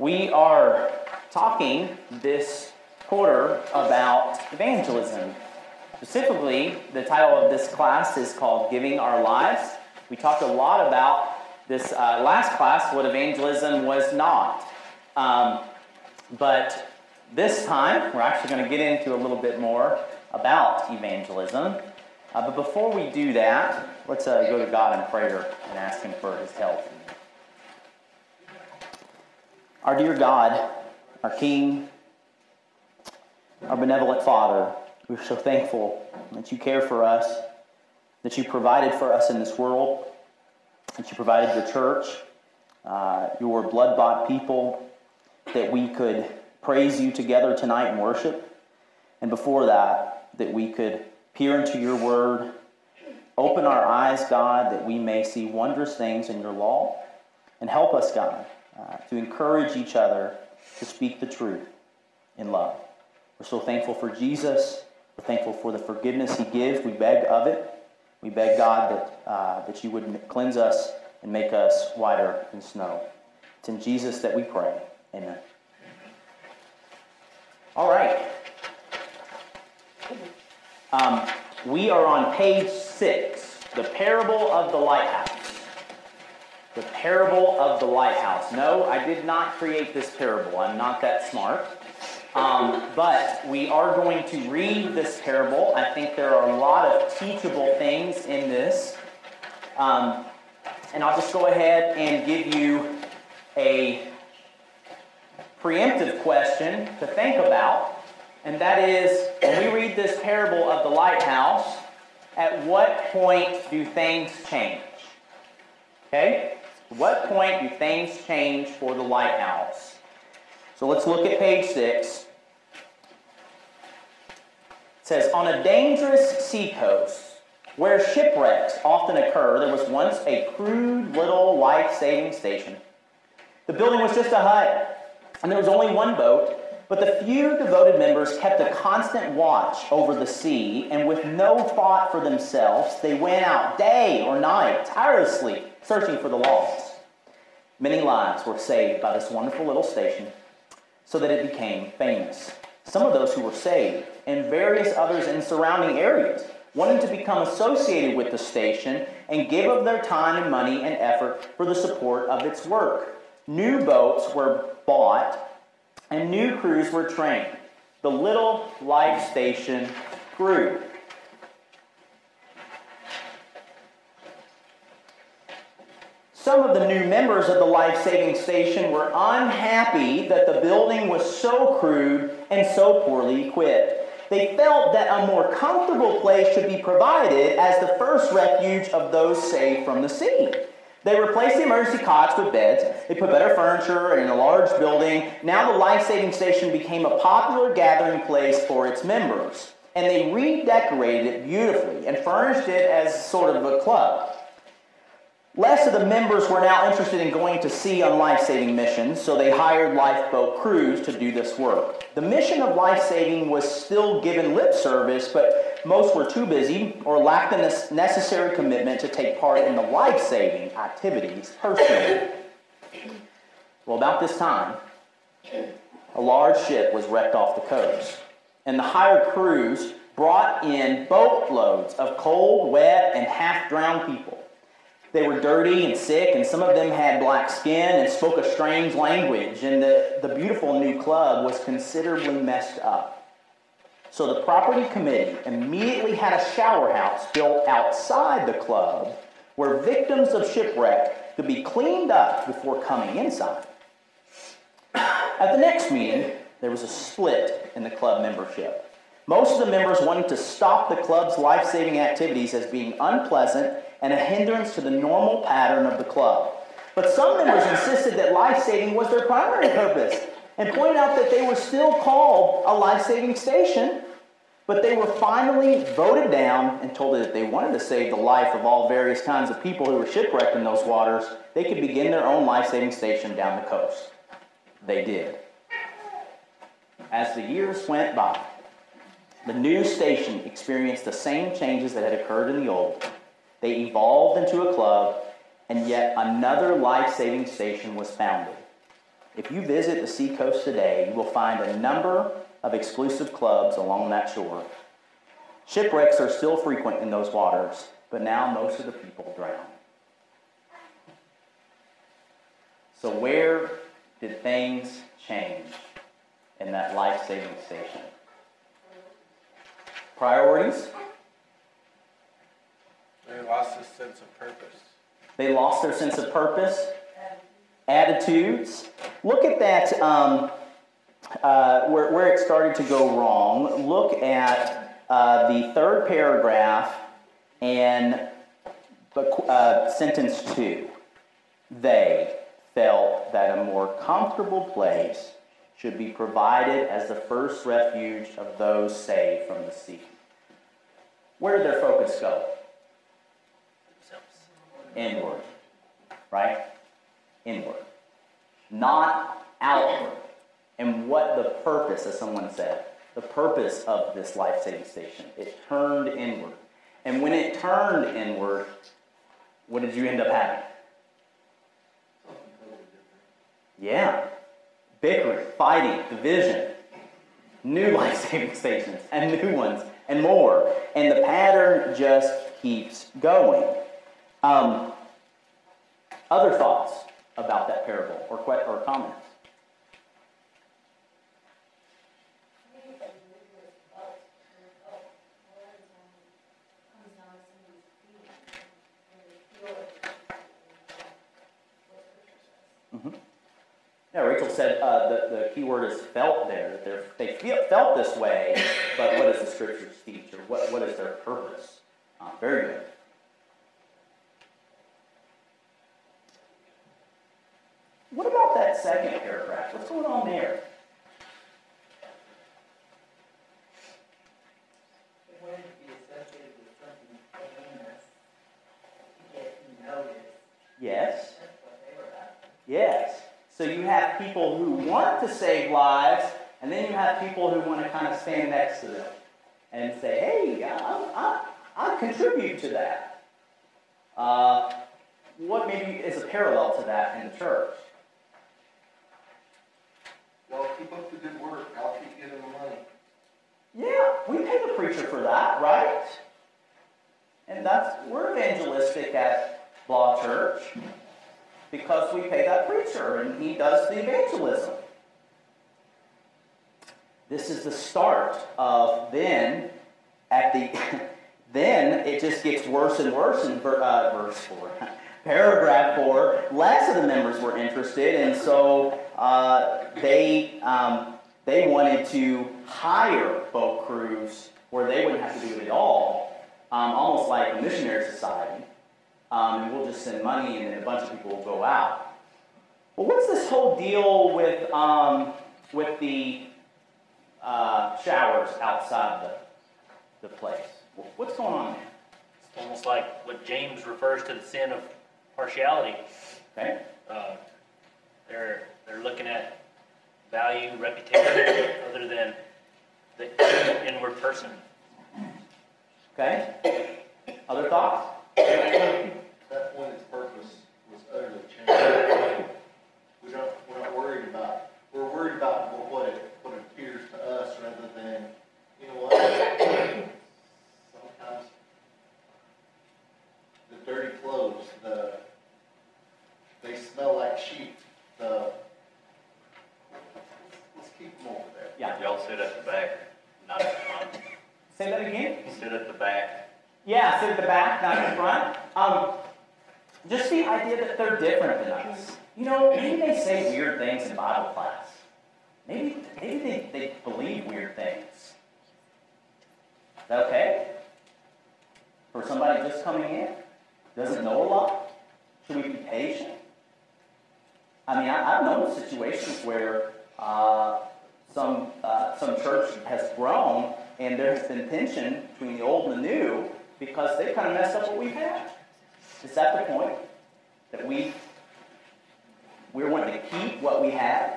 We are talking this quarter about evangelism. Specifically, the title of this class is called Giving Our Lives. We talked a lot about this uh, last class, what evangelism was not. Um, but this time, we're actually going to get into a little bit more about evangelism. Uh, but before we do that, let's uh, go to God in prayer and ask Him for His help. Our dear God, our King, our benevolent Father, we're so thankful that you care for us, that you provided for us in this world, that you provided your church, uh, your blood bought people, that we could praise you together tonight in worship. And before that, that we could peer into your word, open our eyes, God, that we may see wondrous things in your law, and help us, God, uh, to encourage each other to speak the truth in love. We're so thankful for Jesus. We're thankful for the forgiveness he gives. We beg of it. We beg, God, that, uh, that you would cleanse us and make us whiter than snow. It's in Jesus that we pray. Amen. All right. Um, we are on page six, the parable of the lighthouse. The parable of the lighthouse. No, I did not create this parable. I'm not that smart. Um, but we are going to read this parable. I think there are a lot of teachable things in this. Um, and I'll just go ahead and give you a preemptive question to think about. And that is when we read this parable of the lighthouse, at what point do things change? Okay? What point do things change for the lighthouse? So let's look at page 6. It says, On a dangerous seacoast where shipwrecks often occur, there was once a crude little life saving station. The building was just a hut, and there was only one boat, but the few devoted members kept a constant watch over the sea, and with no thought for themselves, they went out day or night, tirelessly searching for the lost. Many lives were saved by this wonderful little station, so that it became famous. Some of those who were saved, and various others in surrounding areas, wanted to become associated with the station and give of their time and money and effort for the support of its work. New boats were bought and new crews were trained. The Little Life Station grew. Some of the new members of the life saving station were unhappy that the building was so crude and so poorly equipped. They felt that a more comfortable place should be provided as the first refuge of those saved from the sea. They replaced the emergency cots with beds. They put better furniture in a large building. Now the life saving station became a popular gathering place for its members. And they redecorated it beautifully and furnished it as sort of a club. Less of the members were now interested in going to sea on life saving missions, so they hired lifeboat crews to do this work. The mission of life saving was still given lip service, but most were too busy or lacked the necessary commitment to take part in the life saving activities personally. Well, about this time, a large ship was wrecked off the coast, and the hired crews brought in boatloads of cold, wet, and half drowned people. They were dirty and sick, and some of them had black skin and spoke a strange language, and the, the beautiful new club was considerably messed up. So the property committee immediately had a shower house built outside the club where victims of shipwreck could be cleaned up before coming inside. At the next meeting, there was a split in the club membership. Most of the members wanted to stop the club's life saving activities as being unpleasant and a hindrance to the normal pattern of the club. But some members insisted that life saving was their primary purpose and pointed out that they were still called a life saving station, but they were finally voted down and told that if they wanted to save the life of all various kinds of people who were shipwrecked in those waters, they could begin their own life saving station down the coast. They did. As the years went by, the new station experienced the same changes that had occurred in the old. They evolved into a club, and yet another life saving station was founded. If you visit the seacoast today, you will find a number of exclusive clubs along that shore. Shipwrecks are still frequent in those waters, but now most of the people drown. So, where did things change in that life saving station? Priorities? They lost a sense of purpose. They lost their sense of purpose. Attitudes. Look at that um, uh, where, where it started to go wrong. Look at uh, the third paragraph and uh, sentence two. They felt that a more comfortable place should be provided as the first refuge of those saved from the sea. Where did their focus go? Inward. Right? Inward. Not outward. And what the purpose, as someone said, the purpose of this life saving station. It turned inward. And when it turned inward, what did you end up having? Yeah. Bickering, fighting, division, new life saving stations, and new ones, and more. And the pattern just keeps going. Um, other thoughts about that parable or, or comments? Mm-hmm. Yeah, Rachel said uh, the, the key word is felt there. They're, they feel, felt this way, but what does the scriptures teach, or what, what is their purpose? Uh, very good. What about that second paragraph? What's going on there? Yes. Yes. So you have people who want to save lives, and then you have people who want to kind of stand next to them and say, hey, I, I, I contribute to that. Uh, what maybe is a parallel to that in the church? Well, keep up the good work. I'll keep giving the money. Yeah, we pay the preacher for that, right? And that's we're evangelistic at Law Church because we pay that preacher and he does the evangelism. This is the start of then at the then it just gets worse and worse in uh, verse four. Paragraph four, less of the members were interested, and so uh, they um, they wanted to hire boat crews where they wouldn't have to do it at all, um, almost like a missionary society. Um, and we'll just send money, and then a bunch of people will go out. Well, what's this whole deal with um, with the uh, showers outside the the place? What's going on there? It's almost like what James refers to the sin of partiality. Okay. Uh, they're they're looking at value, reputation, other than the inward person. Okay. Other thoughts? That point, its purpose was utterly changed. We don't, we're not worried about, we're worried about what- what it, what it appears to us rather than, you know what? Sometimes the dirty clothes, the, they smell like sheep, the, let's keep them over there. Yeah. Y'all sit at the back, not at the front. Say that again. Sit at the back. Yeah, sit at the back, not in front. Um, just the idea that they're different than us. You know, maybe they say weird things in Bible class. Maybe, maybe they, they believe weird things. Is that okay? For somebody just coming in, doesn't know a lot, should we be patient? I mean, I, I've known situations where uh, some uh, some church has grown, and there has been tension between the old and the new because they kind of messed up what we've had. Is that the point? That we we're wanting to keep what we have?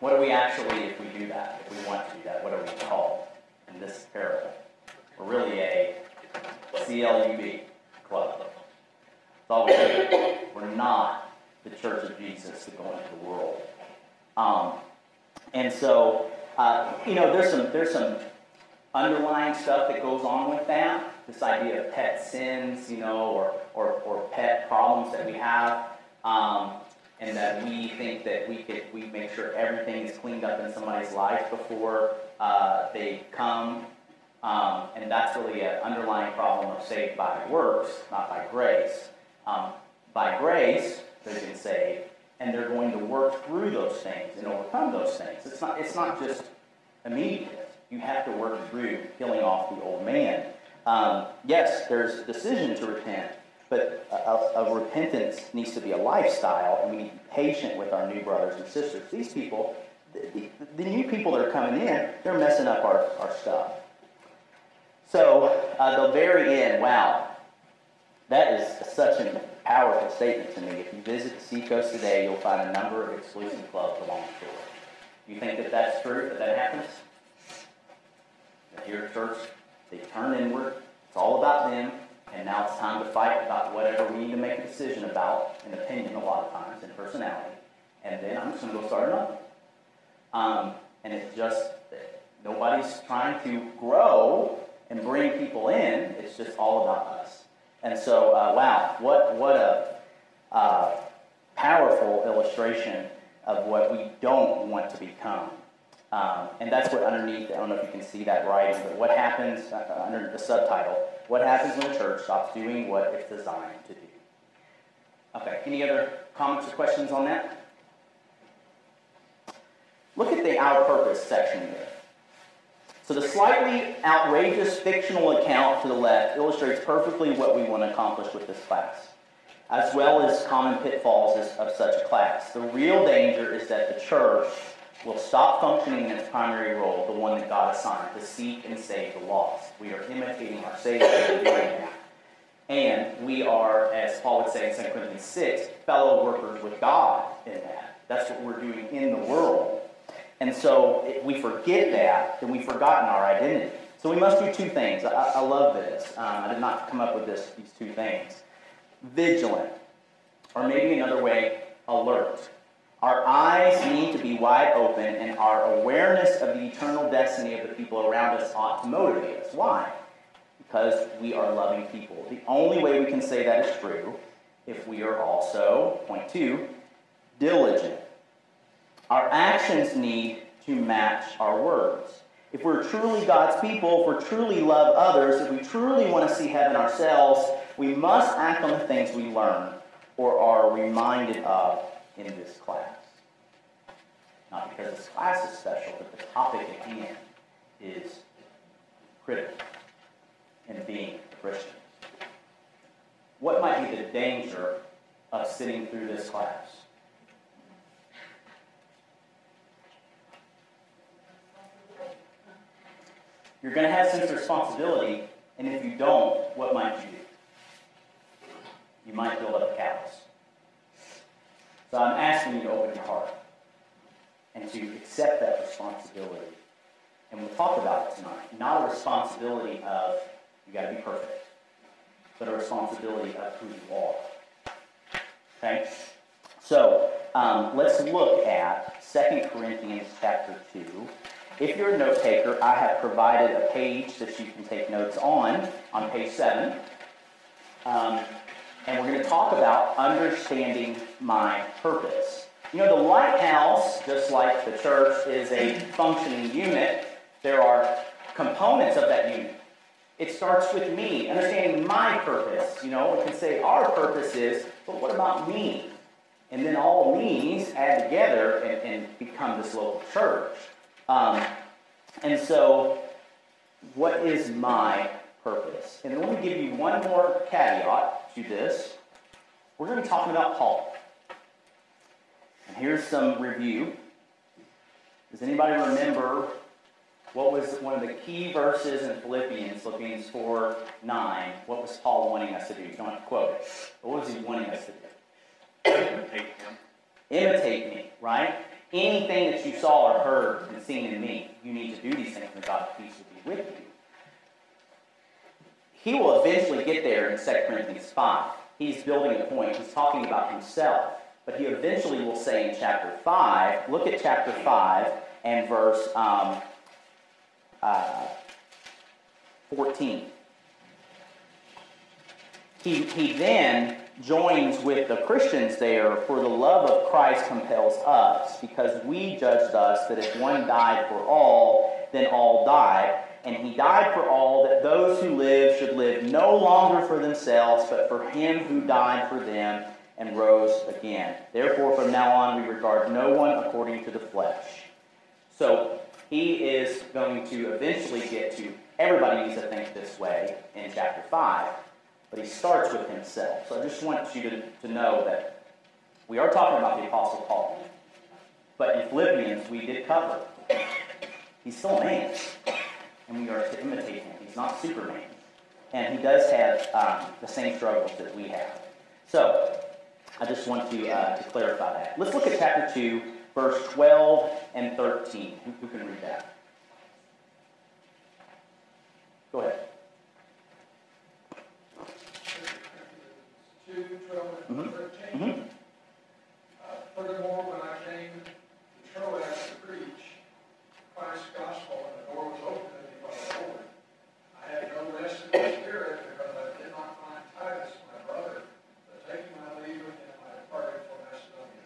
What do we actually, if we do that, if we want to do that, what are we called in this parable? We're really a CLUB club. That's all we're doing. We're not the church of Jesus to go into the world Um, and so, uh, you know, there's some there's some underlying stuff that goes on with that. This idea of pet sins, you know, or or, or pet problems that we have, um, and that we think that we could we make sure everything is cleaned up in somebody's life before uh, they come. Um, and that's really an underlying problem of saved by works, not by grace. Um, by grace, they've been saved, and they're going to work through those things and overcome those things. It's not, it's not just immediate. You have to work through killing off the old man. Um, yes, there's decision to repent, but a, a, repentance needs to be a lifestyle, and we need to be patient with our new brothers and sisters. These people, the, the, new people that are coming in, they're messing up our, our stuff. So, uh, the very end, wow, that is such a powerful statement to me. If you visit the Seacoast today, you'll find a number of exclusive clubs along the shore. You think that that's true, that that happens? That your church, they turn inward, it's all about them, and now it's time to fight about whatever we need to make a decision about, an opinion a lot of times, and personality. And then I'm just going to go start another. Um, and it's just, nobody's trying to grow and bring people in, it's just all about us. And so, uh, wow, what, what a uh, powerful illustration of what we don't want to become. Um, and that's what underneath, I don't know if you can see that writing, but what happens uh, under the subtitle, what happens when a church stops doing what it's designed to do? Okay, any other comments or questions on that? Look at the Our Purpose section there. So the slightly outrageous fictional account to the left illustrates perfectly what we want to accomplish with this class, as well as common pitfalls of such a class. The real danger is that the church will stop functioning in its primary role, the one that God assigned, to seek and save the lost. We are imitating our Savior in doing that. And we are, as Paul would say in 2 Corinthians 6, fellow workers with God in that. That's what we're doing in the world. And so if we forget that, then we've forgotten our identity. So we must do two things. I, I love this. Um, I did not come up with this, these two things. Vigilant, or maybe another way, alert. Our eyes need to be wide open, and our awareness of the eternal destiny of the people around us ought to motivate us. Why? Because we are loving people. The only way we can say that is true if we are also, point two, diligent. Our actions need to match our words. If we're truly God's people, if we truly love others, if we truly want to see heaven ourselves, we must act on the things we learn or are reminded of in this class. Not because this class is special, but the topic at hand is critical in being a Christian. What might be the danger of sitting through this class? You're going to have sense of responsibility, and if you don't, what might you do? You might build up callous. So I'm asking you to open your heart and to accept that responsibility. And we'll talk about it tonight. Not a responsibility of you got to be perfect, but a responsibility of who you are. Okay? So um, let's look at 2 Corinthians chapter 2. If you're a note taker, I have provided a page that you can take notes on, on page 7. Um, and we're going to talk about understanding my purpose. You know, the lighthouse, just like the church, is a functioning unit. There are components of that unit. It starts with me, understanding my purpose. You know, we can say our purpose is, but what about me? And then all me's add together and, and become this local church. Um, and so, what is my purpose? And let me give you one more caveat to this. We're going to be talking about Paul. And here's some review. Does anybody remember what was one of the key verses in Philippians, Philippians 4 9? What was Paul wanting us to do? You don't have to quote it. What was he wanting us to do? Imitate him. Imitate me, right? Anything that you saw or heard and seen in me, you need to do these things, and God's peace will be with you. He will eventually get there in 2 Corinthians 5. He's building a point. He's talking about himself. but he eventually will say in chapter 5, look at chapter 5 and verse um, uh, 14. He, he then joins with the Christians there, for the love of Christ compels us, because we judge thus that if one died for all, then all died. And he died for all, that those who live should live no longer for themselves, but for him who died for them and rose again. Therefore, from now on, we regard no one according to the flesh. So, he is going to eventually get to everybody needs to think this way in chapter 5, but he starts with himself. So, I just want you to, to know that we are talking about the Apostle Paul. But in Philippians, we did cover. He's still a man and we are to imitate him. He's not Superman. And he does have um, the same struggles that we have. So, I just want to, uh, to clarify that. Let's look at chapter 2, verse 12 and 13. Who, who can read that? Go ahead. 2, 12, and Mhm. 13. Mhm. Uh, Furthermore, when I came to Troas to preach Christ's gospel, and the door was opened to me by the Lord, I had no rest in the spirit because I did not find Titus, my brother, but taking my leave of him, I departed for Macedonia.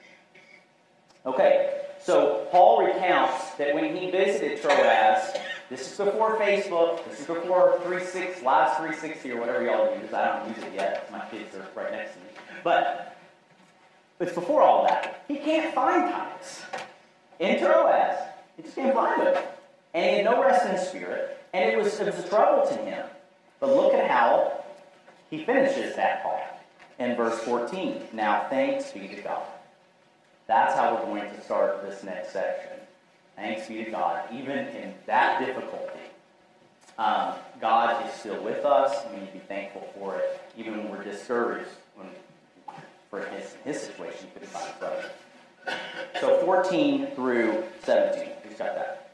Okay, so Paul recounts that when he visited Troas, this is before Facebook, this is before 36, Life360 or whatever y'all use. I don't use it yet. My kids are right next to me. But it's before all that. He can't find Titus in Troas. He just can't find him. And he had no rest in his spirit, and it was, it was a trouble to him. But look at how he finishes that part in verse 14. Now thanks be to God. That's how we're going to start this next section. Thanks be to God. Even in that difficulty, um, God is still with us. We need to be thankful for it, even when we're discouraged. When, for his, his situation. So 14 through 17. Who's got that?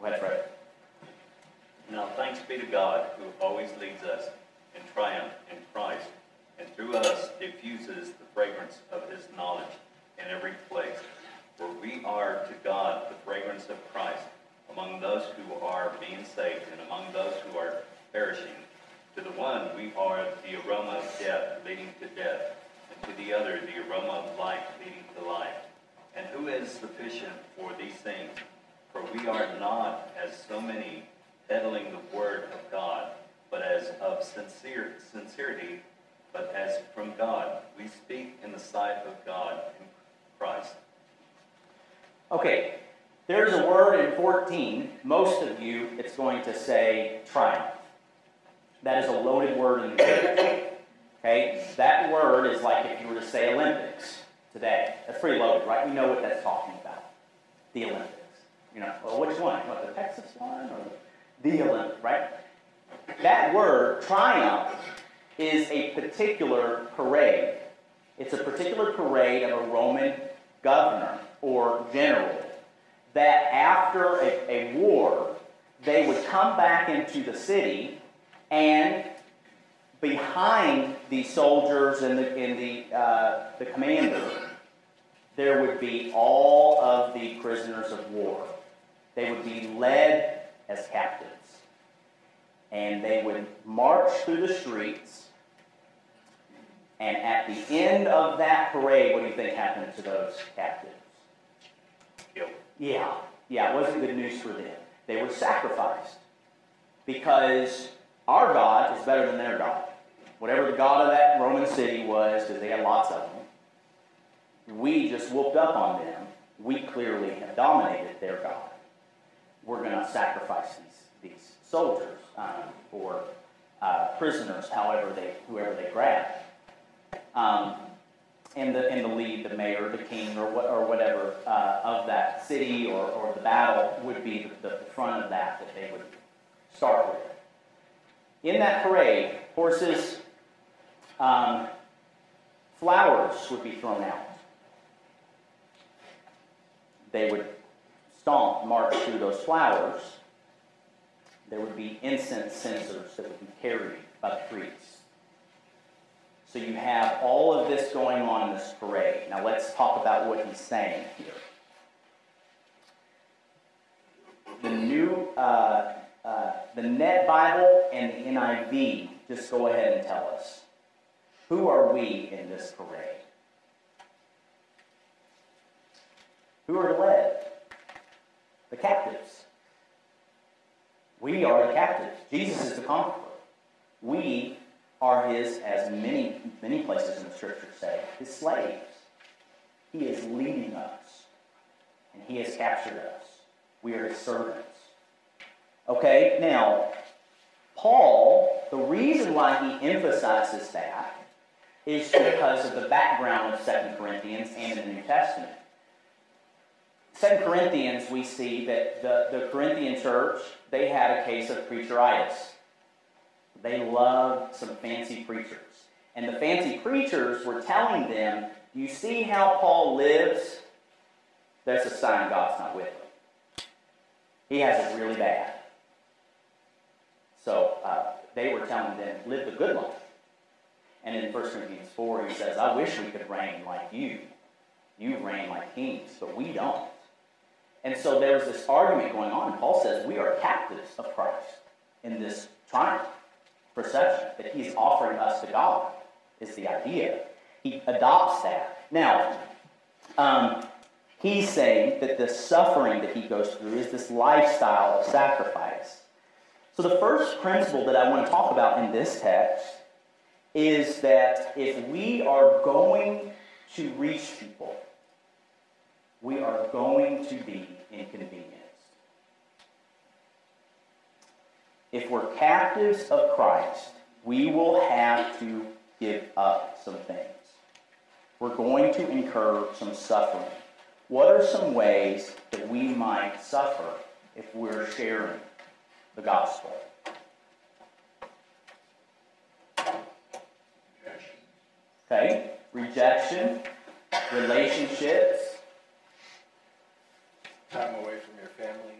Go ahead, Fred. Now thanks be to God who always leads us in triumph in Christ, and through us diffuses the fragrance of his knowledge in every place. For we are to God the fragrance of Christ among those who are being saved and among those who are perishing. To the one we are the aroma of death leading to death, and to the other the aroma of life leading to life. And who is sufficient for these things? For we are not, as so many, peddling the word of God, but as of sincere sincerity, but as from God. We speak in the sight of God in Christ. Okay, there's a word in 14. Most of you, it's going to say triumph. That is a loaded word in the Greek. Okay, that word is like if you were to say Olympics today. That's pretty loaded, right? We know what that's talking about. The Olympics. You know, well, which one? What, the Texas one or the, the Olympic, right? That word, triumph, is a particular parade. It's a particular parade of a Roman governor or general that after a, a war, they would come back into the city and behind the soldiers and the, and the, uh, the commander, there would be all of the prisoners of war. They would be led as captives. And they would march through the streets. And at the end of that parade, what do you think happened to those captives? Yeah, yeah, it wasn't good news for them. They were sacrificed because our God is better than their God. Whatever the God of that Roman city was, because they had lots of them, we just whooped up on them. We clearly have dominated their God. We're going to sacrifice these, these soldiers um, or uh, prisoners, however they, whoever they grab. Um, and the, and the lead, the mayor, the king, or, what, or whatever uh, of that city or, or the battle would be the, the front of that that they would start with. In that parade, horses, um, flowers would be thrown out. They would stomp, march through those flowers. There would be incense censers that would be carried by the priests. So you have all of this going on in this parade. Now let's talk about what he's saying here. The new, uh, uh, the Net Bible and the NIV just go ahead and tell us. Who are we in this parade? Who are led? The captives. We are the captives. Jesus is the conqueror. We are his, as many, many places in the scriptures say, his slaves. He is leading us, and he has captured us. We are his servants. Okay, now, Paul, the reason why he emphasizes that is because of the background of 2 Corinthians and the New Testament. 2 Corinthians, we see that the, the Corinthian church, they had a case of preacheritis. They loved some fancy preachers. And the fancy preachers were telling them, You see how Paul lives? That's a sign God's not with him. He has it really bad. So uh, they were telling them, Live the good life. And in 1 Corinthians 4, he says, I wish we could reign like you. You reign like kings, but we don't. And so there was this argument going on, and Paul says, We are captives of Christ in this triumph perception that he's offering us to God, is the idea. He adopts that. Now, um, he's saying that the suffering that he goes through is this lifestyle of sacrifice. So, the first principle that I want to talk about in this text is that if we are going to reach people, we are going to be inconvenienced. If we're captives of Christ, we will have to give up some things. We're going to incur some suffering. What are some ways that we might suffer if we're sharing the gospel? Okay, rejection, relationships. Time away from your family.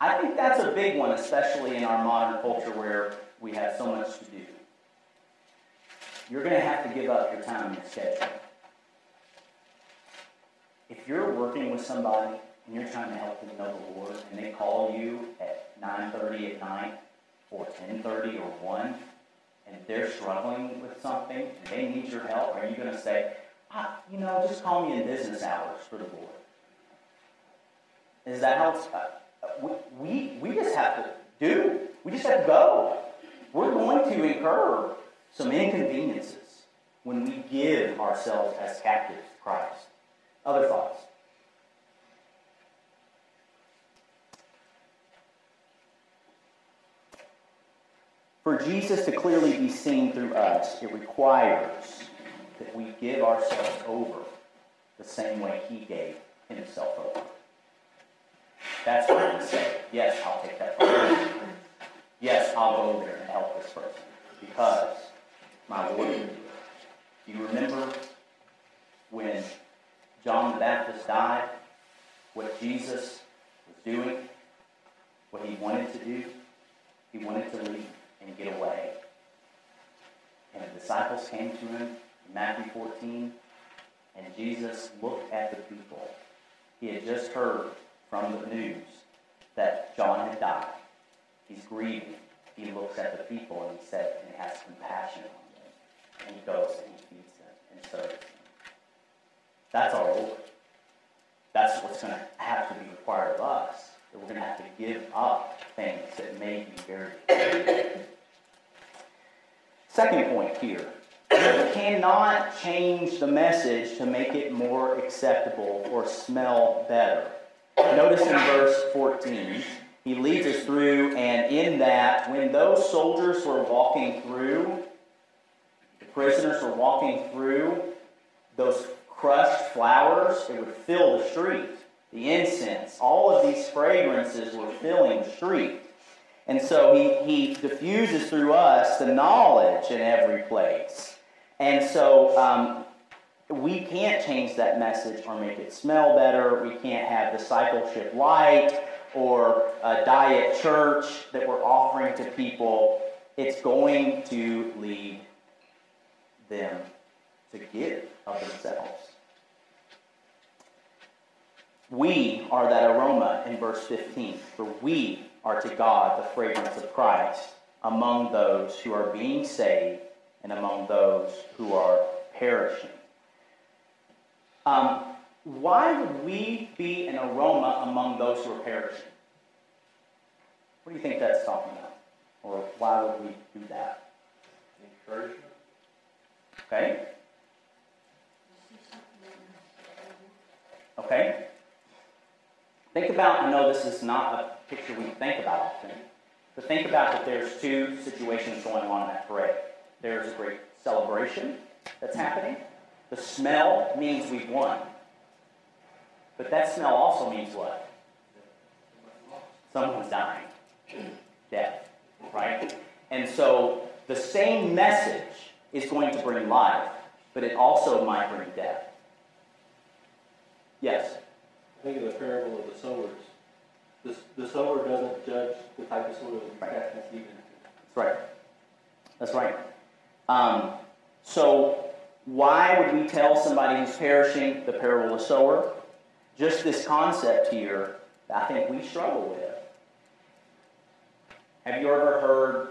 I think that's a big one, especially in our modern culture where we have so much to do. You're going to have to give up your time and your schedule. If you're working with somebody and you're trying to help them know the Lord, and they call you at 9:30 at night, or 10:30 or 1, and they're struggling with something and they need your help, are you going to say, ah, you know, just call me in business hours for the Lord? Is that how it's, we, we, just have to do, we just have to go. We're going to incur some inconveniences when we give ourselves as captives to Christ. Other thoughts? For Jesus to clearly be seen through us, it requires that we give ourselves over the same way He gave Himself over. That's what we say. Yes, I'll take that person. Yes, I'll go there and help this person because my Lord will do it. Do you remember when John the Baptist died? What Jesus was doing? What he wanted to do? He wanted to leave and get away. And the disciples came to him in Matthew 14, and Jesus looked at the people. He had just heard from the news that John had died. He's grieving. He looks at the people and he said, and he has compassion on them. And he goes and he feeds them and serves them. That's our. That's what's going to have to be required of us. That we're going to have to give up things that may be very Second point here. We cannot change the message to make it more acceptable or smell better. Notice in verse 14, he leads us through, and in that, when those soldiers were walking through, the prisoners were walking through, those crushed flowers, it would fill the street. The incense, all of these fragrances were filling the street. And so he, he diffuses through us the knowledge in every place. And so um, we can't change that message or make it smell better. We can't have discipleship light or a diet church that we're offering to people. It's going to lead them to give of themselves. We are that aroma in verse 15, for we are to God the fragrance of Christ among those who are being saved and among those who are perishing. Um, why would we be an aroma among those who are perishing? What do you think that's talking about? Or why would we do that? Encouragement. Okay? Okay? Think about, I know this is not a picture we think about often, but think about that there's two situations going on in that parade. There's a great celebration that's happening. The smell means we've won. But that smell also means what? Someone's dying. Death. Right? And so the same message is going to bring life, but it also might bring death. Yes? Think of the parable of the sowers. The, the sower doesn't judge the type of soil he's Right. casting seed into. That's right. That's right. Um, so, why would we tell somebody who's perishing the parable of the sower? Just this concept here, I think we struggle with. Have you ever heard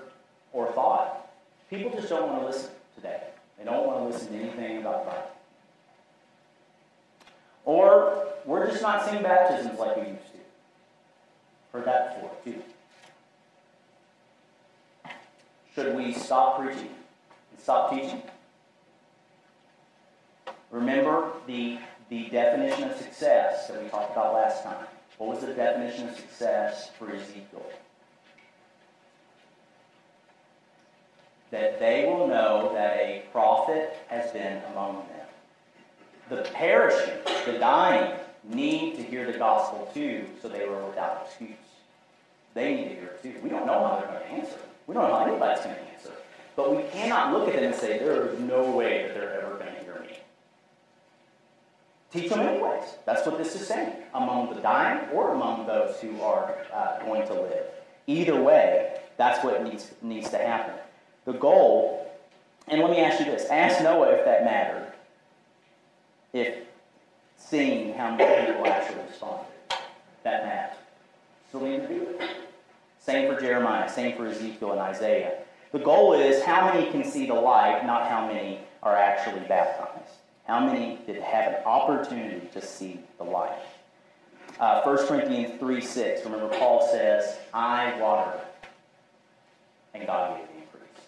or thought? People just don't want to listen today. They don't want to listen to anything about God. Or we're just not seeing baptisms like we used to. Heard that before, too. Should we stop preaching and stop teaching? Remember the, the definition of success that we talked about last time. What was the definition of success for Ezekiel? That they will know that a prophet has been among them. The perishing, the dying, need to hear the gospel too, so they were without excuse. They need to hear it too. We don't know how they're going to answer. We don't know how anybody's going to answer. But we cannot look at them and say, there is no way that they're ever going to hear me. Teach them anyways. That's what this is saying. Among the dying or among those who are uh, going to live. Either way, that's what needs, needs to happen. The goal, and let me ask you this ask Noah if that mattered. If seeing how many people actually responded, that mattered. To do it. Same for Jeremiah, same for Ezekiel and Isaiah. The goal is how many can see the light, not how many are actually baptized. How many did have an opportunity to see the light? Uh, 1 Corinthians 3 6, remember Paul says, I water, and God gave the increase.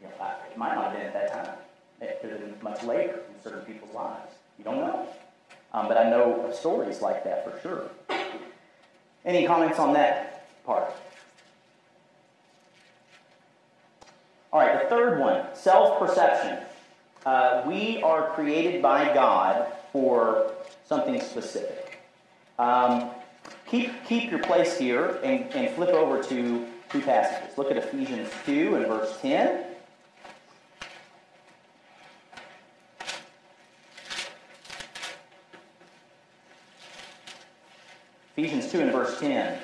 You know, it might not have been at that time. It could have been much later in certain people's lives. You don't know. Um, but I know of stories like that for sure. Any comments on that part? All right, the third one self perception. Uh, we are created by God for something specific. Um, keep, keep your place here and, and flip over to two passages. Look at Ephesians 2 and verse 10. Ephesians 2 and verse 10.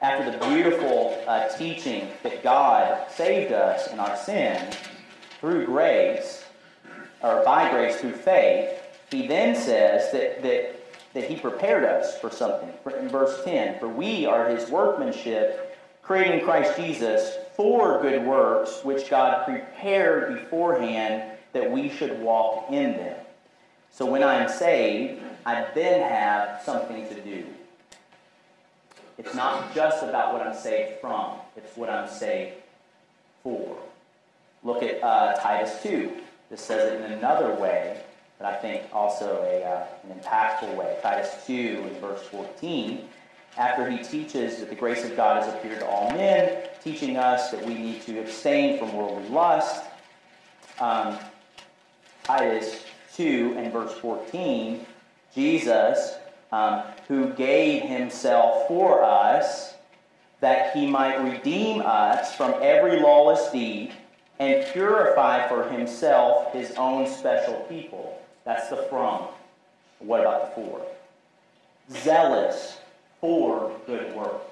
After the beautiful uh, teaching that God saved us in our sin through grace, or by grace through faith, he then says that, that, that he prepared us for something. In verse 10, for we are his workmanship, created in Christ Jesus for good works, which God prepared beforehand that we should walk in them. So when I'm saved, I then have something to do. It's not just about what I'm saved from, it's what I'm saved for. Look at uh, Titus 2. This says it in another way, but I think also a, uh, an impactful way. Titus 2 in verse 14. After he teaches that the grace of God has appeared to all men, teaching us that we need to abstain from worldly lust. Um, Titus 2 and verse 14, Jesus, um, who gave himself for us, that he might redeem us from every lawless deed and purify for himself his own special people. That's the from. What about the for? Zealous for good works.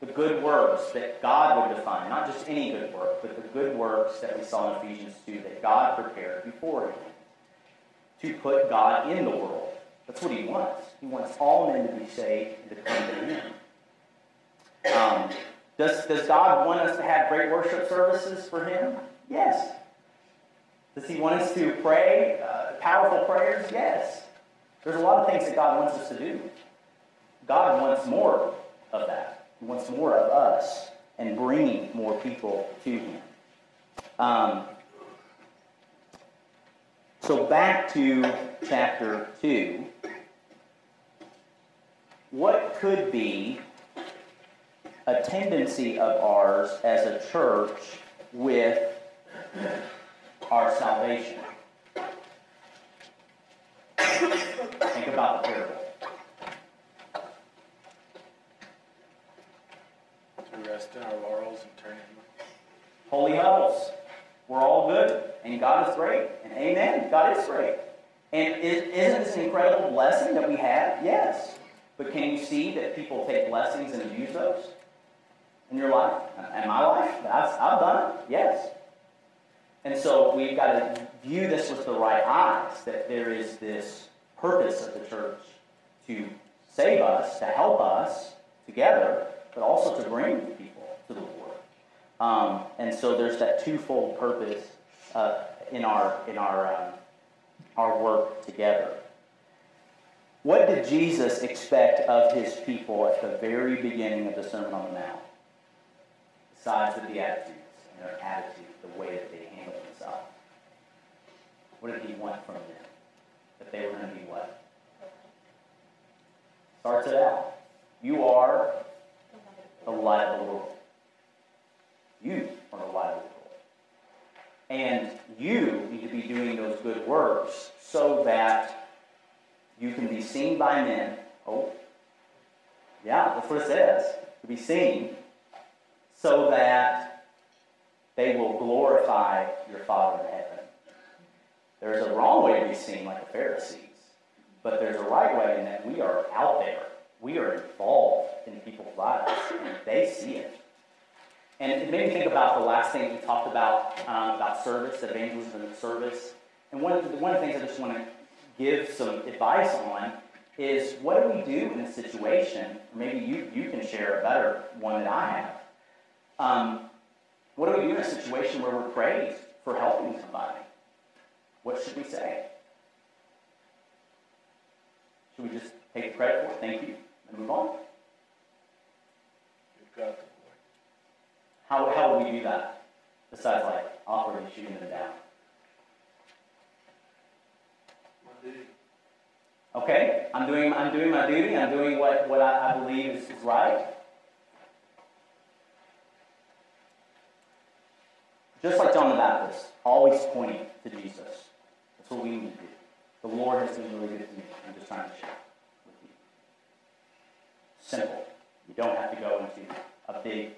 the good works that God would define, not just any good work, but the good works that we saw in Ephesians 2 that God prepared beforehand to put God in the world. That's what he wants. He wants all men to be saved and to come to him. Um, does, does God want us to have great worship services for him? Yes. Does he want us to pray uh, powerful prayers? Yes. There's a lot of things that God wants us to do. God wants more of that. He wants more of us and bringing more people to him. Um, so back to chapter 2. What could be a tendency of ours as a church with our salvation? Think about the parable. To rest in our laurels and turn in. Holy huddles. We're all good, and God is great, and amen. God is great. And is, isn't this an incredible blessing that we have? Yes. But can you see that people take blessings and abuse those in your life? In my life? I've, I've done it. Yes. And so we've got to view this with the right eyes that there is this purpose of the church to save us, to help us together, but also to bring people to the Lord. Um, and so there's that twofold purpose uh, in our in our um, our work together. What did Jesus expect of his people at the very beginning of the Sermon on the Mount? Besides the Beatitudes and their attitude, the way that they handle themselves. What did he want from them? That they were going to be what? Starts it out. You are the light of the world. You are the light of the world. And you need to be doing those good works so that you can be seen by men. Oh, yeah, that's what it says. To be seen so that they will glorify your Father in heaven. There's a wrong way to be seen, like the Pharisees, but there's a right way in that we are out there. We are involved in people's lives, and they see it. And it made me think about the last thing we talked about, um, about service, evangelism and service. And one of, the, one of the things I just want to give some advice on is what do we do in a situation, or maybe you, you can share a better one than I have. Um, what do we do in a situation where we're praised for helping somebody? What should we say? Should we just take credit for it, thank you, and move on? You've got the How, how would we do that? Besides, like, awkwardly shooting them down. My duty. Okay, I'm doing, I'm doing my duty. I'm doing what, what I, I believe is right. Just like John the Baptist, always pointing to Jesus. That's what we need to do. The Lord has been really good to me. I'm just trying to share with you. Simple. You don't have to go into a big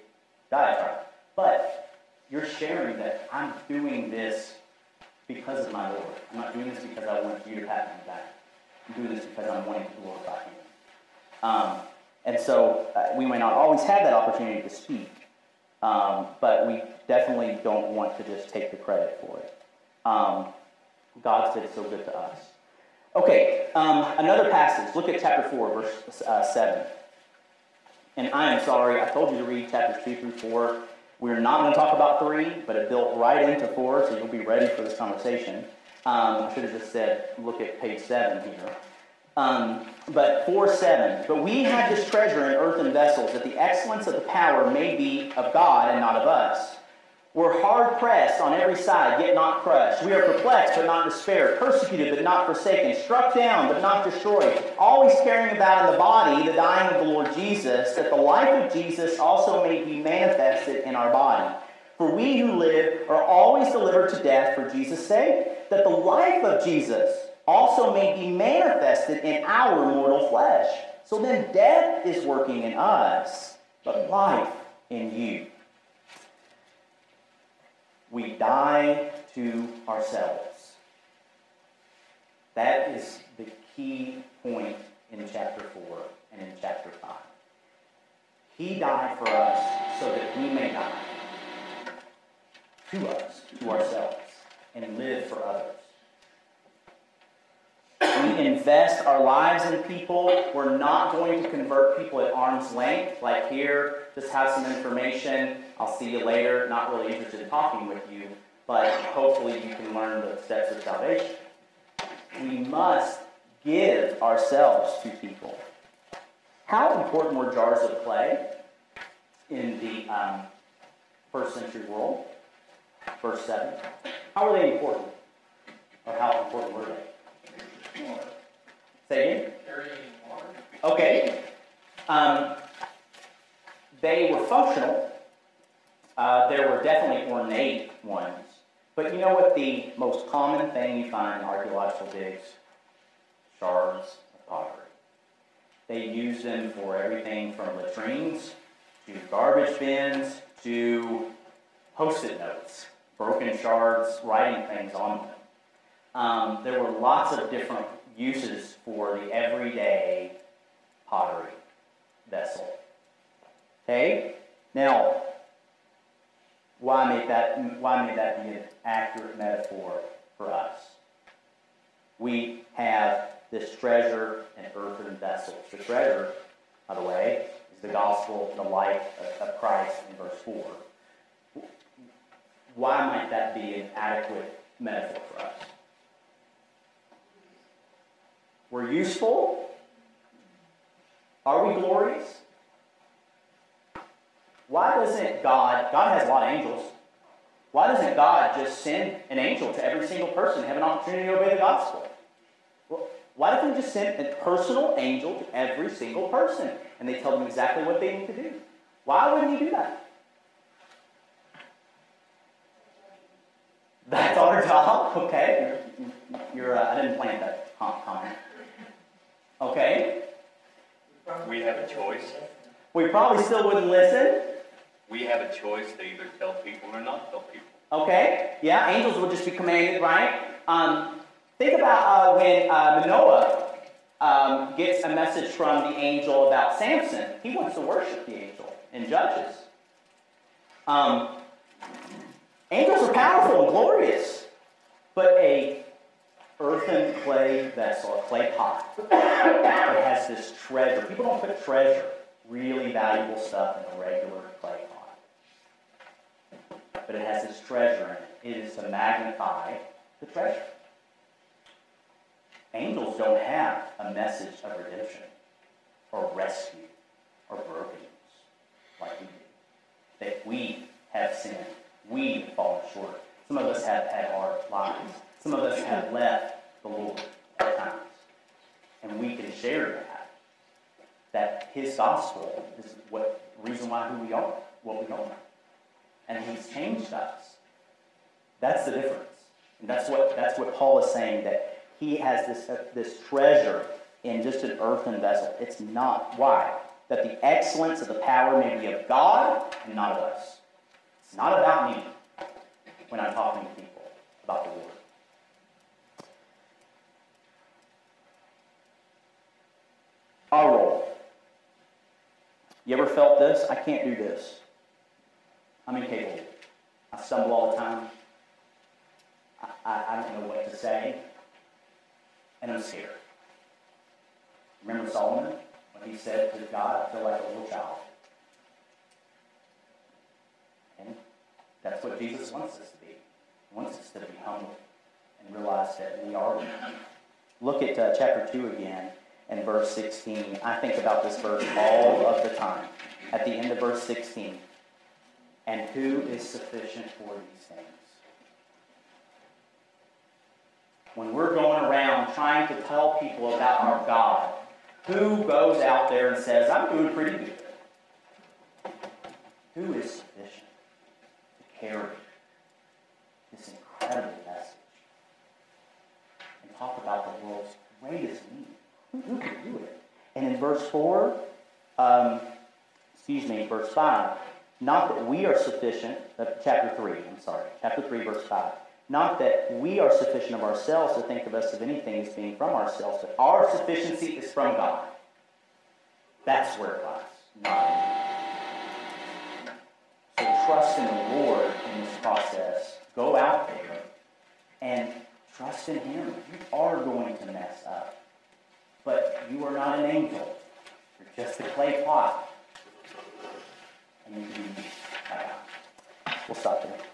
diatribe. But you're sharing that I'm doing this because of my Lord. I'm not doing this because I want you to pat me on the back. I'm doing this because I'm wanting to glorify Him. Um, and so uh, we may not always have that opportunity to speak, um, but we definitely don't want to just take the credit for it. Um, God's been so good to us. Okay, um, another passage. Look at chapter 4, verse uh, 7. And I am sorry, I told you to read chapters 2 through 4. We're not going to talk about 3, but it built right into 4, so you'll be ready for this conversation. Um, I should have just said, look at page 7 here. Um, but 4 7. But we have this treasure in earthen vessels, that the excellence of the power may be of God and not of us. We're hard pressed on every side, yet not crushed. We are perplexed, but not despaired. Persecuted, but not forsaken. Struck down, but not destroyed. Always carrying about in the body the dying of the Lord Jesus, that the life of Jesus also may be manifested in our body. For we who live are always delivered to death for Jesus' sake, that the life of Jesus also may be manifested in our mortal flesh. So then death is working in us, but life in you. We die to ourselves. That is the key point in chapter 4 and in chapter 5. He died for us so that we may die to us, to ourselves, and live for others. We invest our lives in people. We're not going to convert people at arm's length, like here, just have some information. I'll see you later. Not really interested in talking with you, but hopefully you can learn the steps of salvation. We must give ourselves to people. How important were jars of clay in the um, first century world? Verse 7. How were they important? Or how important were they? Say again? Okay. Um, they were functional. Uh, there were definitely ornate ones. But you know what the most common thing you find in archaeological digs? Shards of pottery. They use them for everything from latrines to garbage bins to post-it notes, broken shards, writing things on them. Um, there were lots of different uses for the everyday pottery vessel. Okay? Now, why make that why may that be an accurate metaphor for us? We have this treasure in earthen vessels. The treasure, by the way, is the gospel, the life of, of Christ in verse 4. Why might that be an adequate metaphor for us? We're useful. Are we glorious? Why doesn't God, God has a lot of angels. Why doesn't God just send an angel to every single person to have an opportunity to obey the gospel? Why doesn't he just send a personal angel to every single person and they tell them exactly what they need to do? Why wouldn't he do that? That's our job, okay? You're, uh, I didn't plant that comment. Okay? We have a choice. We probably still wouldn't listen. We have a choice to either tell people or not tell people. Okay? Yeah, angels would just be commanded, right? Um, think about uh, when uh, Manoah um, gets a message from the angel about Samson. He wants to worship the angel in Judges. Um, angels are powerful and glorious, but a earthen clay vessel, a clay pot, that has this treasure. People don't put treasure, really valuable stuff, in a regular clay pot. But it has this treasure in it. It is to magnify the treasure. Angels don't have a message of redemption or rescue or brokenness like we do. That we have sinned. We have fallen short. Some of us have had hard lives. Some of us have left the Lord at times. And we can share that. That His gospel is what reason why who we are, what we are. And He's changed us. That's the difference. And that's what that's what Paul is saying that he has this uh, this treasure in just an earthen vessel. It's not why that the excellence of the power may be of God and not of us. It's not about me when I'm talking to people about the Lord. Our role. You ever felt this? I can't do this. I'm incapable. I stumble all the time. I, I, I don't know what to say. And I'm scared. Remember Solomon when he said to God, I feel like a little child. And that's what Jesus wants us to be. He wants us to be humble and realize that we are. Look at uh, chapter 2 again and verse 16. I think about this verse all of the time. At the end of verse 16. And who is sufficient for these things? When we're going around trying to tell people about our God, who goes out there and says, I'm doing pretty good? Who is sufficient to carry this incredible message and talk about the world's greatest need? Can do it? And in verse 4, um, excuse me, verse 5, not that we are sufficient, uh, chapter 3, I'm sorry, chapter 3, verse 5. Not that we are sufficient of ourselves to think of us of anything as being from ourselves, but our sufficiency is from God. That's where it lies, not in trust in the Lord in this process. Go out there and trust in Him. You are going to mess up. But you are not an angel. You're just a clay pot. And you can, uh, we'll stop there.